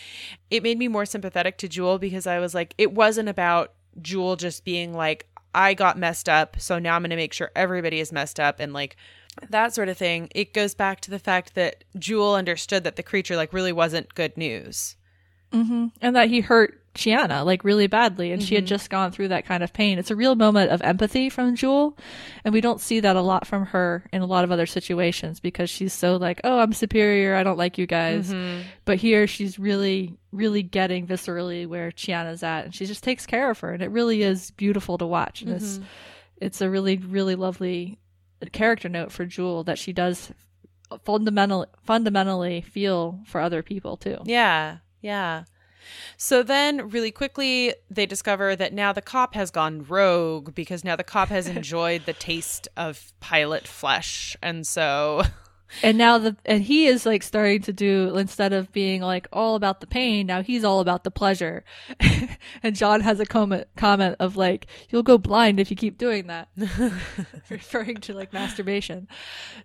It made me more sympathetic to Jool because I was like, it wasn't about Jool just being like, I got messed up. So now I'm going to make sure everybody is messed up and like that sort of thing. It goes back to the fact that Jool understood that the creature like really wasn't good news. hmm And that he hurt Chiana like really badly, and she had Mhm. just gone through that kind of pain. It's a real moment of empathy from Jool, and we don't see that a lot from her in a lot of other situations because she's so like, "Oh, I'm superior. I don't like you guys." Mhm. But here, she's really, really getting viscerally where Chiana's at, and she just takes care of her, and it really is beautiful to watch. And it's Mhm. it's a really, really lovely character note for Jool that she does fundamental fundamentally feel for other people too. Yeah. Yeah. So then, really quickly, they discover that now the cop has gone rogue because now the cop has [laughs] enjoyed the taste of pilot flesh. And so and now the and he is like starting to do instead of being like all about the pain now he's all about the pleasure. [laughs] And john has a comment comment of like you'll go blind if you keep doing that. [laughs] [laughs] Referring to like masturbation.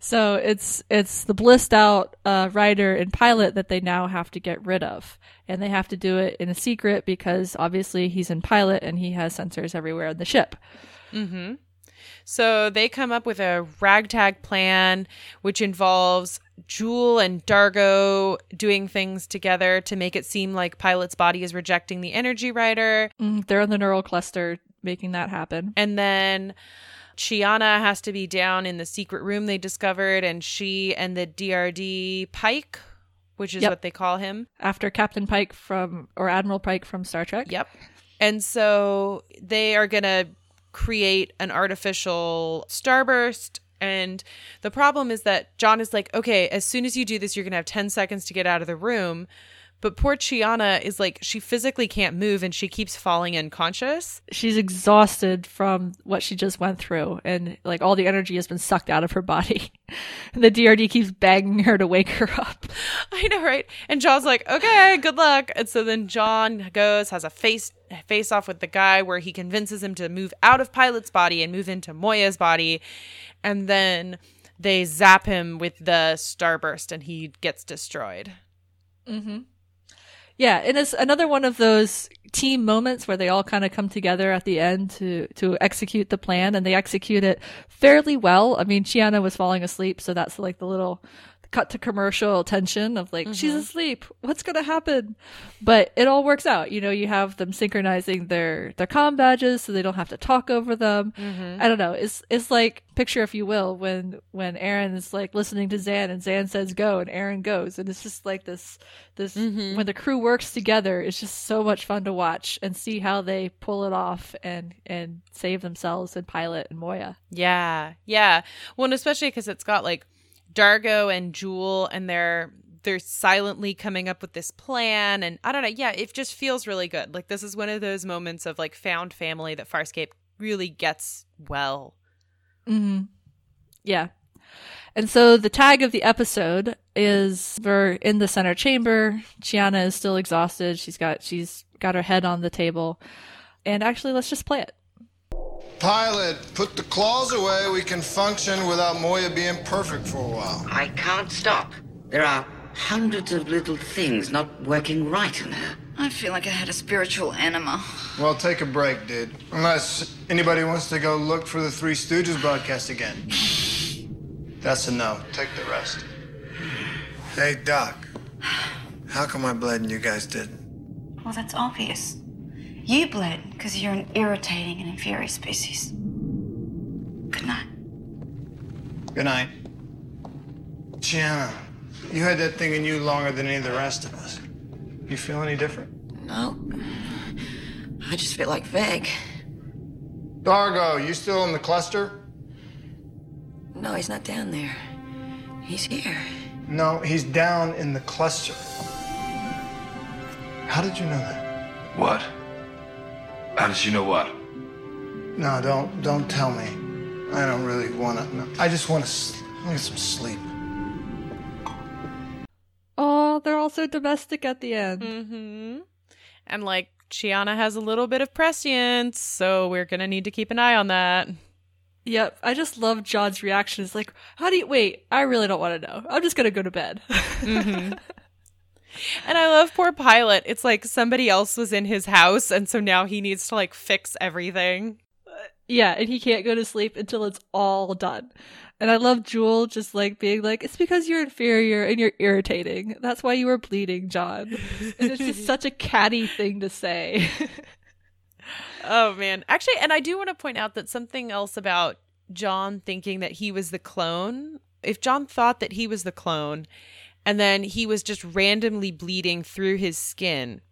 So it's it's the blissed out uh, rider and pilot that they now have to get rid of. And they have to do it in a secret because obviously he's in pilot and he has sensors everywhere in the ship. Mm-hmm. So they come up with a ragtag plan, which involves Jool and Dargo doing things together to make it seem like Pilot's body is rejecting the energy rider. Mm, they're in the neural cluster making that happen. And then Chiana has to be down in the secret room they discovered, and she and the DRD Pike, which is Yep. what they call him. After Captain Pike from or Admiral Pike from Star Trek. Yep. And so they are going to create an artificial starburst. And the problem is that John is like, okay, as soon as you do this, you're going to have 10 seconds to get out of the room. But poor Chiana is like, she physically can't move and she keeps falling unconscious. She's exhausted from what she just went through and like all the energy has been sucked out of her body. And [laughs] the DRD keeps begging her to wake her up. [laughs] I know, right? And John's like, okay, good luck. And so then John goes, has a face face off with the guy where he convinces him to move out of Pilot's body and move into Moya's body. And then they zap him with the starburst and he gets destroyed. Mm-hmm. Yeah, and it's another one of those team moments where they all kind of come together at the end to to execute the plan, and they execute it fairly well. I mean, Chiana was falling asleep, so that's like the little cut to commercial tension of like she's Mhm. asleep what's gonna happen but it all works out you know you have them synchronizing their their comm badges so they don't have to talk over them Mhm. i don't know it's it's like picture if you will when when Aeryn is like listening to Zhaan and Zhaan says go and Aeryn goes and it's just like this this Mhm. when the crew works together it's just so much fun to watch and see how they pull it off and and save themselves and pilot and moya Yeah, yeah. Well, and especially because it's got like Dargo and Jool, and they're they're silently coming up with this plan, and I don't know. Yeah, it just feels really good. Like this is one of those moments of like found family that Farscape really gets well. hmm Yeah. And so the tag of the episode is we're in the center chamber. Chiana is still exhausted. She's got she's got her head on the table. And actually let's just play it. Pilot, put the claws away. We can function without Moya being perfect for a while. I can't stop. There are hundreds of little things not working right in her. I feel like I had a spiritual enema. Well, take a break, dude. Unless anybody wants to go look for the Three Stooges broadcast again. [sighs] That's a no. Take the rest. Hey, Doc. How come I bled and you guys didn't? Well, that's obvious. You bled because you're an irritating and inferior species. Good night. Good night. Chiana, you had that thing in you longer than any of the rest of us. You feel any different? No. I just feel like vague. Dargo, you still in the cluster? No, he's not down there. He's here. No, he's down in the cluster. How did you know that? What? How does you know what? No, don't don't tell me. I don't really want to. know. I just want to get some sleep. Oh, they're also domestic at the end. Mm-hmm. And like Chiana has a little bit of prescience, so we're gonna need to keep an eye on that. Yep. I just love John's reaction. It's like, how do you wait? I really don't want to know. I'm just gonna go to bed. Mm-hmm. [laughs] And I love poor Pilot. It's like somebody else was in his house, and so now he needs to like fix everything. Yeah, and he can't go to sleep until it's all done. And I love Jool just like being like, it's because you're inferior and you're irritating. That's why you were bleeding, John. And it's just [laughs] such a catty thing to say. [laughs] Oh man. Actually, and I do want to point out that something else about John thinking that he was the clone. If John thought that he was the clone and then he was just randomly bleeding through his skin,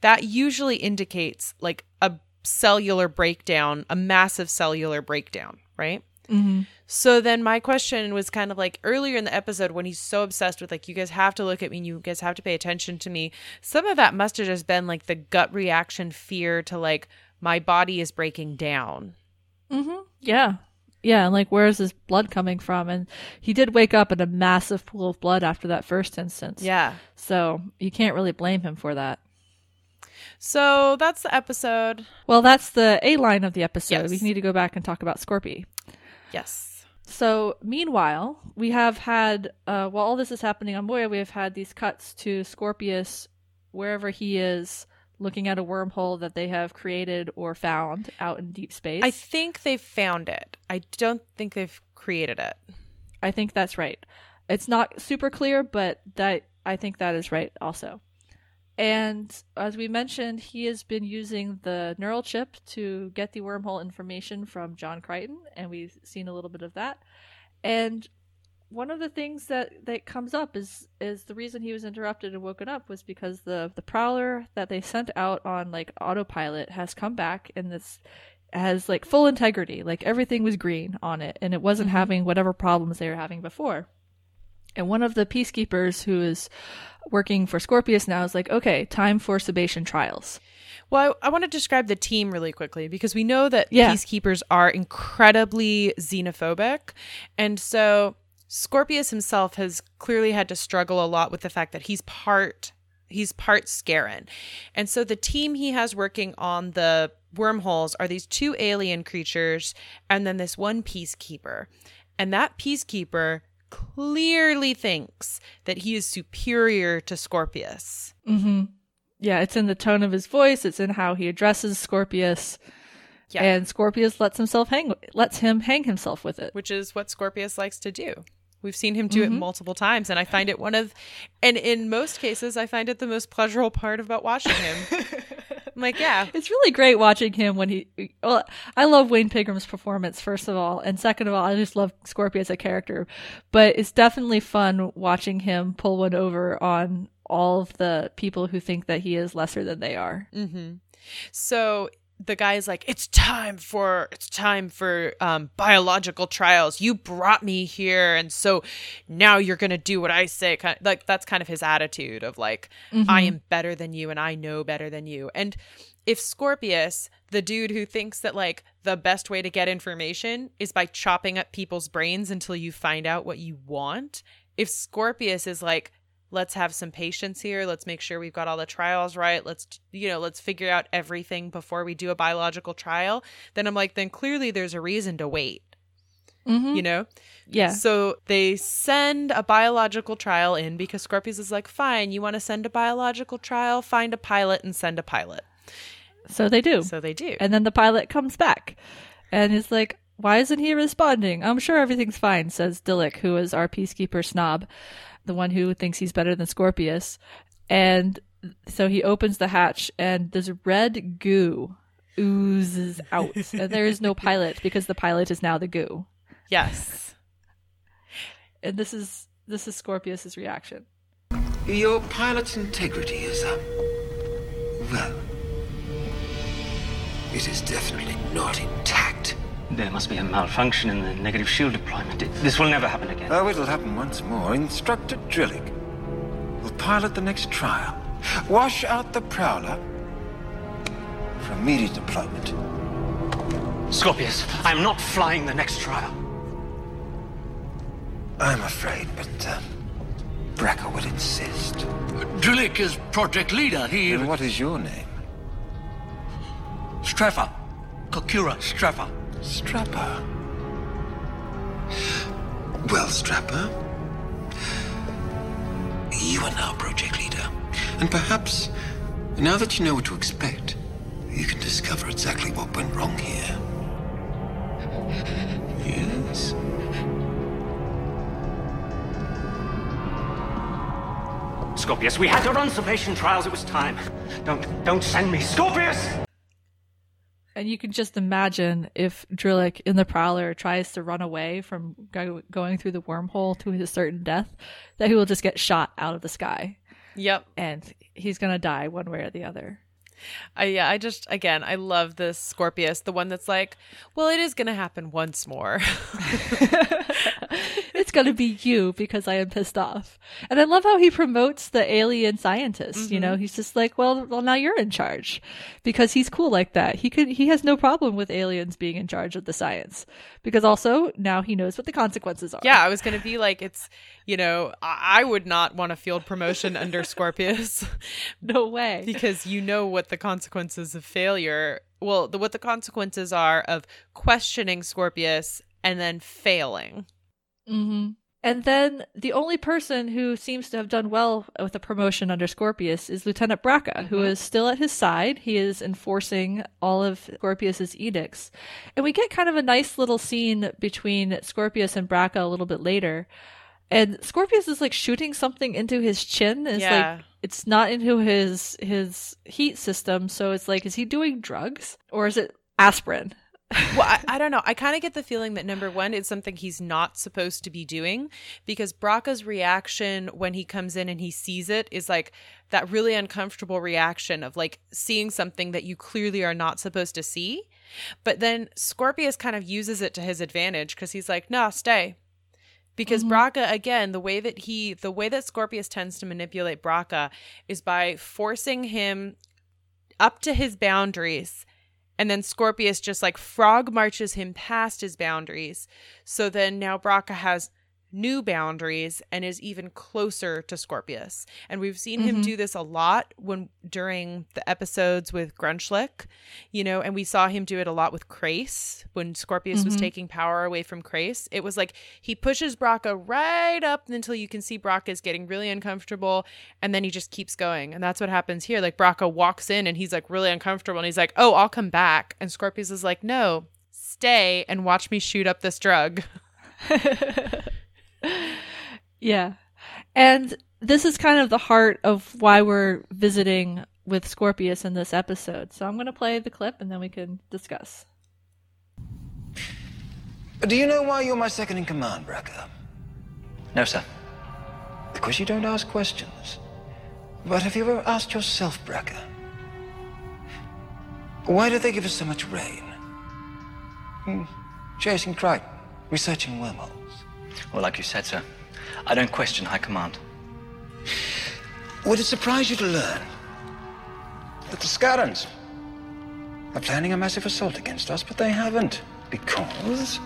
that usually indicates like a cellular breakdown, a massive cellular breakdown, right? Mm-hmm. So then my question was kind of like earlier in the episode when he's so obsessed with like you guys have to look at me, and you guys have to pay attention to me. Some of that must have just been like the gut reaction fear to like my body is breaking down. Mm-hmm. Yeah. Yeah, and like where's his blood coming from? And he did wake up in a massive pool of blood after that first instance. Yeah. So you can't really blame him for that. So that's the episode. Well, that's the A line of the episode. Yes. We need to go back and talk about Scorpy. Yes. So, meanwhile, we have had, uh, while all this is happening on Moya, we have had these cuts to Scorpius wherever he is looking at a wormhole that they have created or found out in deep space. I think they've found it. I don't think they've created it. I think that's right. It's not super clear, but that I think that is right also. And as we mentioned, he has been using the neural chip to get the wormhole information from John Crichton, and we've seen a little bit of that. And one of the things that, that comes up is is the reason he was interrupted and woken up was because the the prowler that they sent out on like autopilot has come back and this has like full integrity, like everything was green on it, and it wasn't mm-hmm. having whatever problems they were having before. And one of the peacekeepers who is working for Scorpius now is like, okay, time for subation trials. Well, I, I want to describe the team really quickly because we know that Yeah. peacekeepers are incredibly xenophobic. And so Scorpius himself has clearly had to struggle a lot with the fact that he's part he's part Scarran. And so the team he has working on the wormholes are these two alien creatures and then this one peacekeeper. And that peacekeeper clearly thinks that he is superior to Scorpius. Mm-hmm. Yeah, it's in the tone of his voice. It's in how he addresses Scorpius. Yeah. And Scorpius lets himself hang, lets him hang himself with it. which is what Scorpius likes to do. We've seen him do it mm-hmm. multiple times, and I find it one of, and in most cases, I find it the most pleasurable part about watching him. [laughs] I'm like, yeah, It's really great watching him when he. Well, I love Wayne Pygram's performance, first of all. And second of all, I just love Scorpio as a character. But it's definitely fun watching him pull one over on all of the people who think that he is lesser than they are. Mm-hmm. So the guy's like, "It's time for it's time for um, biological trials. You brought me here, and so now you're gonna do what I say." Kind like that's kind of his attitude of like, "I am better than you, and I know better than you." And if Scorpius, the dude who thinks that like the best way to get information is by chopping up people's brains until you find out what you want, if Scorpius is like, let's have some patience here. Let's make sure we've got all the trials right. Let's you know let's figure out everything before we do a biological trial. Then i'm like then clearly there's a reason to wait. Mm-hmm. You know? Yeah. so they send a biological trial in because scorpius is like fine you want to send a biological trial? Find a pilot and send a pilot. So they do. so they do. And then the pilot comes back and is like, Why isn't he responding? I'm sure everything's fine, says Dillick, who is our peacekeeper snob, the one who thinks he's better than Scorpius. And so he opens the hatch and this red goo oozes out. and there is no pilot because the pilot is now the goo. yes And this is this is Scorpius's reaction. Your pilot's integrity is, uh, well, it is definitely not intact. There must be a malfunction in the negative shield deployment. It- this will never happen again. Oh, it'll happen once more. Instructor Drillick will pilot the next trial. Wash out the Prowler for immediate deployment. Scorpius, I am not flying the next trial. I'm afraid, but, uh, Braca will insist. Drillick is project leader. He. And what is your name? Streffer. Kokura Streffer. Strapper. Well, Strapper, you are now project leader. And perhaps, now that you know what to expect, you can discover exactly what went wrong here. Yes? Scorpius, we had to run salvation trials. It was time. Don't, don't send me. Scorpius! And you can just imagine if Drillick in the Prowler tries to run away from go- going through the wormhole to his certain death, that he will just get shot out of the sky yep and he's going to die one way or the other. I yeah, I just again, I love this Scorpius, the one that's like, well, it is going to happen once more. [laughs] it's going to be you because I am pissed off. And I love how he promotes the alien scientist. Mm-hmm. You know, he's just like, well, well, now you're in charge because he's cool like that. He could, he has no problem with aliens being in charge of the science because also now he knows what the consequences are. Yeah, I was going to be like, it's, you know, I, I would not want a field promotion under Scorpius. [laughs] no way. Because you know what the consequences of failure. Well the, what the consequences are of questioning scorpius and then failing. Mm-hmm. and then the only person who seems to have done well with a promotion under scorpius is lieutenant braca mm-hmm. who is still at his side. He is enforcing all of scorpius's edicts. And we get kind of a nice little scene between scorpius and braca a little bit later and Scorpius is like shooting something into his chin. It's yeah. like it's not into his his heat system, so it's like, is he doing drugs or is it aspirin? [laughs] well, I, I, don't know. I kind of get the feeling that number one, it's something he's not supposed to be doing because Braca's reaction when he comes in and he sees it is like that really uncomfortable reaction of like seeing something that you clearly are not supposed to see. But then Scorpius kind of uses it to his advantage because he's like, no, stay because mm-hmm. Braca again the way that he the way that Scorpius tends to manipulate Braca is by forcing him up to his boundaries and then Scorpius just like frog marches him past his boundaries so then now Braca has new boundaries and is even closer to Scorpius. And we've seen mm-hmm. him do this a lot when during the episodes with Grunchlk, you know, and we saw him do it a lot with Crais when Scorpius mm-hmm. was taking power away from Crais. It was like he pushes Braca right up until you can see Braca is getting really uncomfortable and then he just keeps going. And that's what happens here. Like Braca walks in and he's like really uncomfortable and he's like, "Oh, I'll come back." And Scorpius is like, "No, stay and watch me shoot up this drug." [laughs] [laughs] yeah. And this is kind of the heart of why we're visiting with Scorpius in this episode. So I'm going to play the clip and then we can discuss. Do you know why you're my second in command, Braca? No, sir. Because you don't ask questions. But have you ever asked yourself, Braca? Why do they give us so much rein? Hmm. Chasing Crichton, researching wormholes. Well, like you said, sir, I don't question high command. Would it surprise you to learn that the Scarrans are planning a massive assault against us, but they haven't? Because...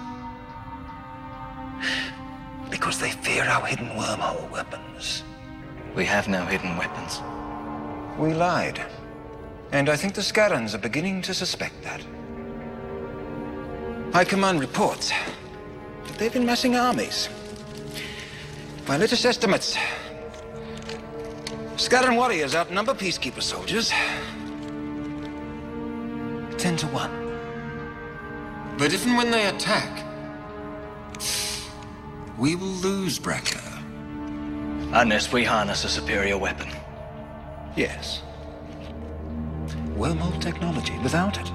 Because they fear our hidden wormhole weapons. We have no hidden weapons. We lied. And I think the Scarrans are beginning to suspect that. High Command reports They've been massing armies. By latest estimates, Scarran warriors outnumber peacekeeper soldiers. Ten to one. But if and when they attack, we will lose Braca. Unless we harness a superior weapon. Yes. Wormhole technology. Without it,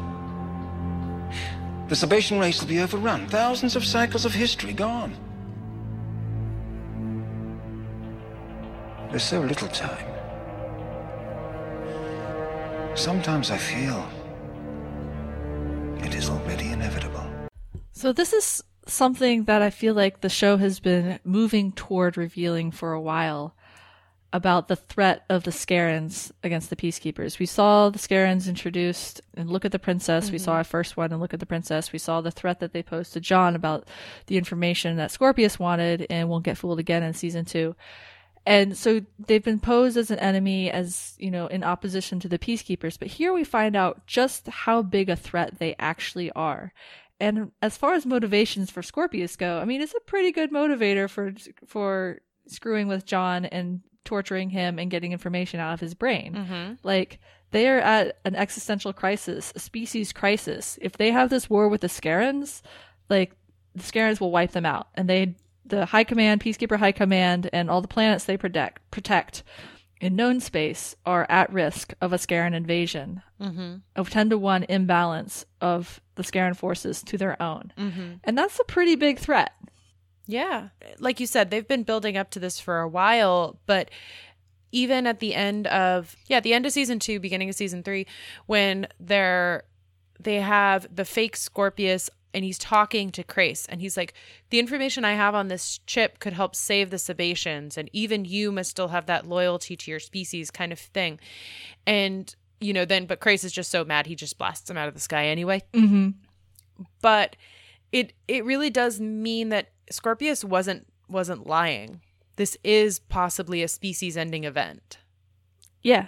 the Sebacean race will be overrun. Thousands of cycles of history gone. There's so little time. Sometimes I feel it is already inevitable. So, this is something that I feel like the show has been moving toward revealing for a while about the threat of the Scarrans against the peacekeepers. We saw the Scarrans introduced and Look at the Princess. Mm-hmm. We saw mm-hmm. our first one and Look at the Princess. We saw the threat that they posed to John about the information that Scorpius wanted and won't get fooled again in season two. And so they've been posed as an enemy, as, you know, in opposition to the peacekeepers. But here we find out just how big a threat they actually are. And as far as motivations for Scorpius go, I mean, it's a pretty good motivator for, for screwing with John and torturing him and getting information out of his brain. Mm-hmm. Like they are at an existential crisis, a species crisis. If they have this war with the Scarrans, like the Scarrans will wipe them out, and they, the High Command, Peacekeeper High Command, and all the planets they protect protect in known space are at risk of a Scarran invasion, mm-hmm. of ten to one imbalance of the Scarran forces to their own, mm-hmm. and that's a pretty big threat. Yeah. Like you said, they've been building up to this for a while, but even at the end of yeah, the end of season 2, beginning of season 3 when they're they have the fake Scorpius and he's talking to Crais and he's like the information I have on this chip could help save the Sebaceans and even you must still have that loyalty to your species kind of thing. And you know, then but Crais is just so mad he just blasts him out of the sky anyway. Mm-hmm. But it it really does mean that Scorpius wasn't wasn't lying. This is possibly a species ending event. Yeah.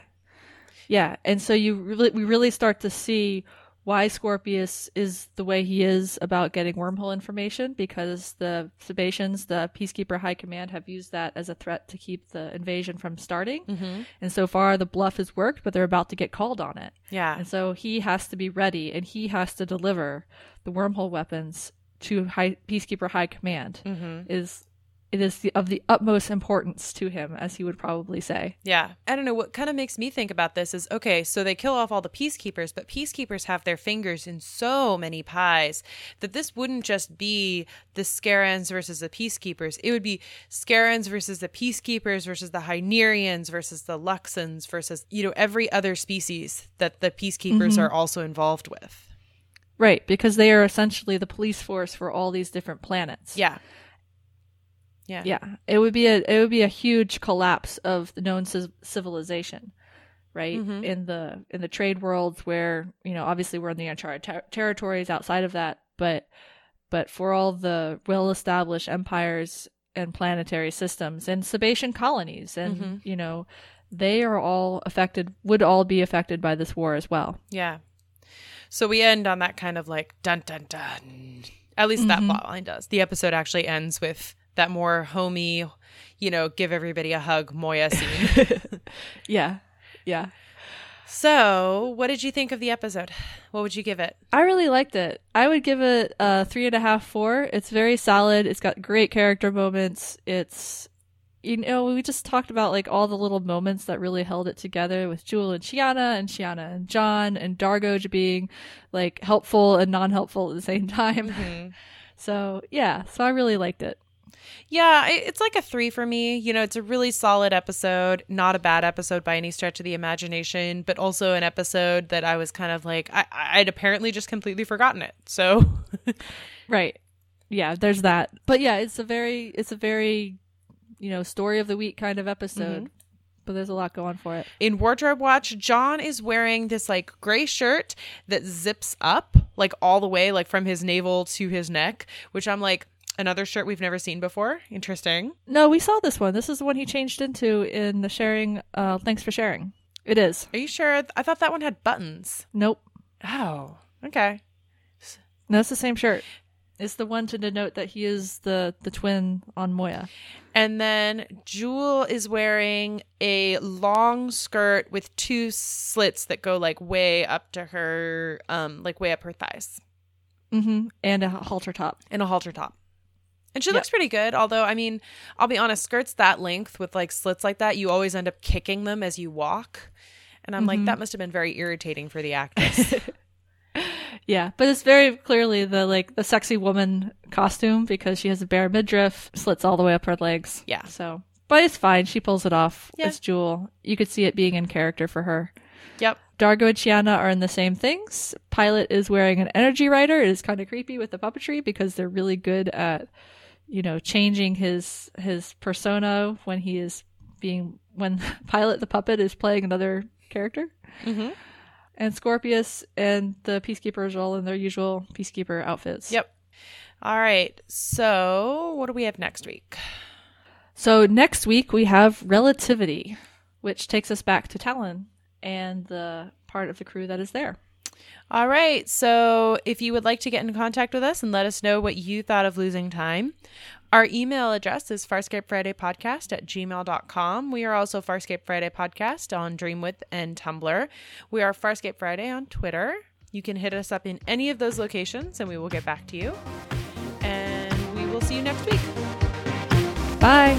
Yeah. And so you really we really start to see why Scorpius is the way he is about getting wormhole information because the Sebaceans, the Peacekeeper High Command, have used that as a threat to keep the invasion from starting. Mm-hmm. And so far, the bluff has worked, but they're about to get called on it. Yeah. And so he has to be ready and he has to deliver the wormhole weapons to high, Peacekeeper High Command. Mhm. Is it is the, of the utmost importance to him, as he would probably say. Yeah. I don't know what kind of makes me think about this is okay, so they kill off all the peacekeepers, but peacekeepers have their fingers in so many pies that this wouldn't just be the Scarrans versus the peacekeepers. It would be Scarrans versus the peacekeepers versus the Hynerians versus the Luxans versus, you know, every other species that the peacekeepers Mhm. are also involved with. Right, because they are essentially the police force for all these different planets. Yeah. Yeah. Yeah. It would be a it would be a huge collapse of the known civ- civilization, right? Mhm. In the in the trade worlds where, you know, obviously we're in the uncharted ter- territories outside of that, but but for all the well-established empires and planetary systems and Sebacean colonies and, Mhm. you know, they are all affected would all be affected by this war as well. Yeah. So we end on that kind of like dun dun dun. At least that Mhm. plot line does. The episode actually ends with that more homey, you know, give everybody a hug Moya scene. [laughs] Yeah. Yeah. so, what did you think of the episode? What would you give it? I really liked it. I would give it a three and a half, four. It's very solid. It's got great character moments. It's, you know, we just talked about like all the little moments that really held it together with Jool and Chiana and Chiana and John and Dargo being like helpful and non helpful at the same [laughs] time. Mm-hmm. so, yeah, so I really liked it. Yeah, it's like a three for me. You know, it's a really solid episode, not a bad episode by any stretch of the imagination, but also an episode that I was kind of like, I, I'd apparently just completely forgotten it. So, [laughs] Right. Yeah, there's that. But yeah, it's a very, it's a very, you know, story of the week kind of episode. Mhm. But there's a lot going for it. in wardrobe watch john is wearing this like gray shirt that zips up like all the way like from his navel to his neck which i'm like another shirt we've never seen before interesting No, we saw this one. This is the one he changed into in the sharing. Uh, thanks for sharing. It is. are you sure i thought that one had buttons Nope. oh okay No, it's the same shirt. It's the one to denote that he is the the twin on Moya. and then Jool is wearing a long skirt with two slits that go like way up to her um like way up her thighs Mm-hmm. And a halter top. and a halter top. And she Yep. looks pretty good, although I mean, I'll be honest, skirts that length with like slits like that, you always end up kicking them as you walk. And I'm like, Mhm. that must have been very irritating for the actress. [laughs] Yeah, but it's very clearly the like the sexy woman costume because she has a bare midriff, slits all the way up her legs. Yeah. So, but it's fine. She pulls it off. Yeah. It's Jool. You could see it being in character for her. yep. Dargo and Chiana are in the same things. Pilot is wearing an energy rider. It is kind of creepy with the puppetry because they're really good at, you know, changing his his persona when he is being when [laughs] Pilot the puppet is playing another character. Mm-hmm. And Scorpius and the Peacekeepers are all in their usual Peacekeeper outfits. Yep. All right. So, what do we have next week? So next week we have Relativity, which takes us back to Talyn and the part of the crew that is there. All right. So, if you would like to get in contact with us and let us know what you thought of losing time, our email address is farscapefridaypodcast at gmail.com. We are also Farscape Friday Podcast on Dreamwidth and Tumblr. We are Farscape Friday on Twitter. You can hit us up in any of those locations and we will get back to you. And we will see you next week. Bye.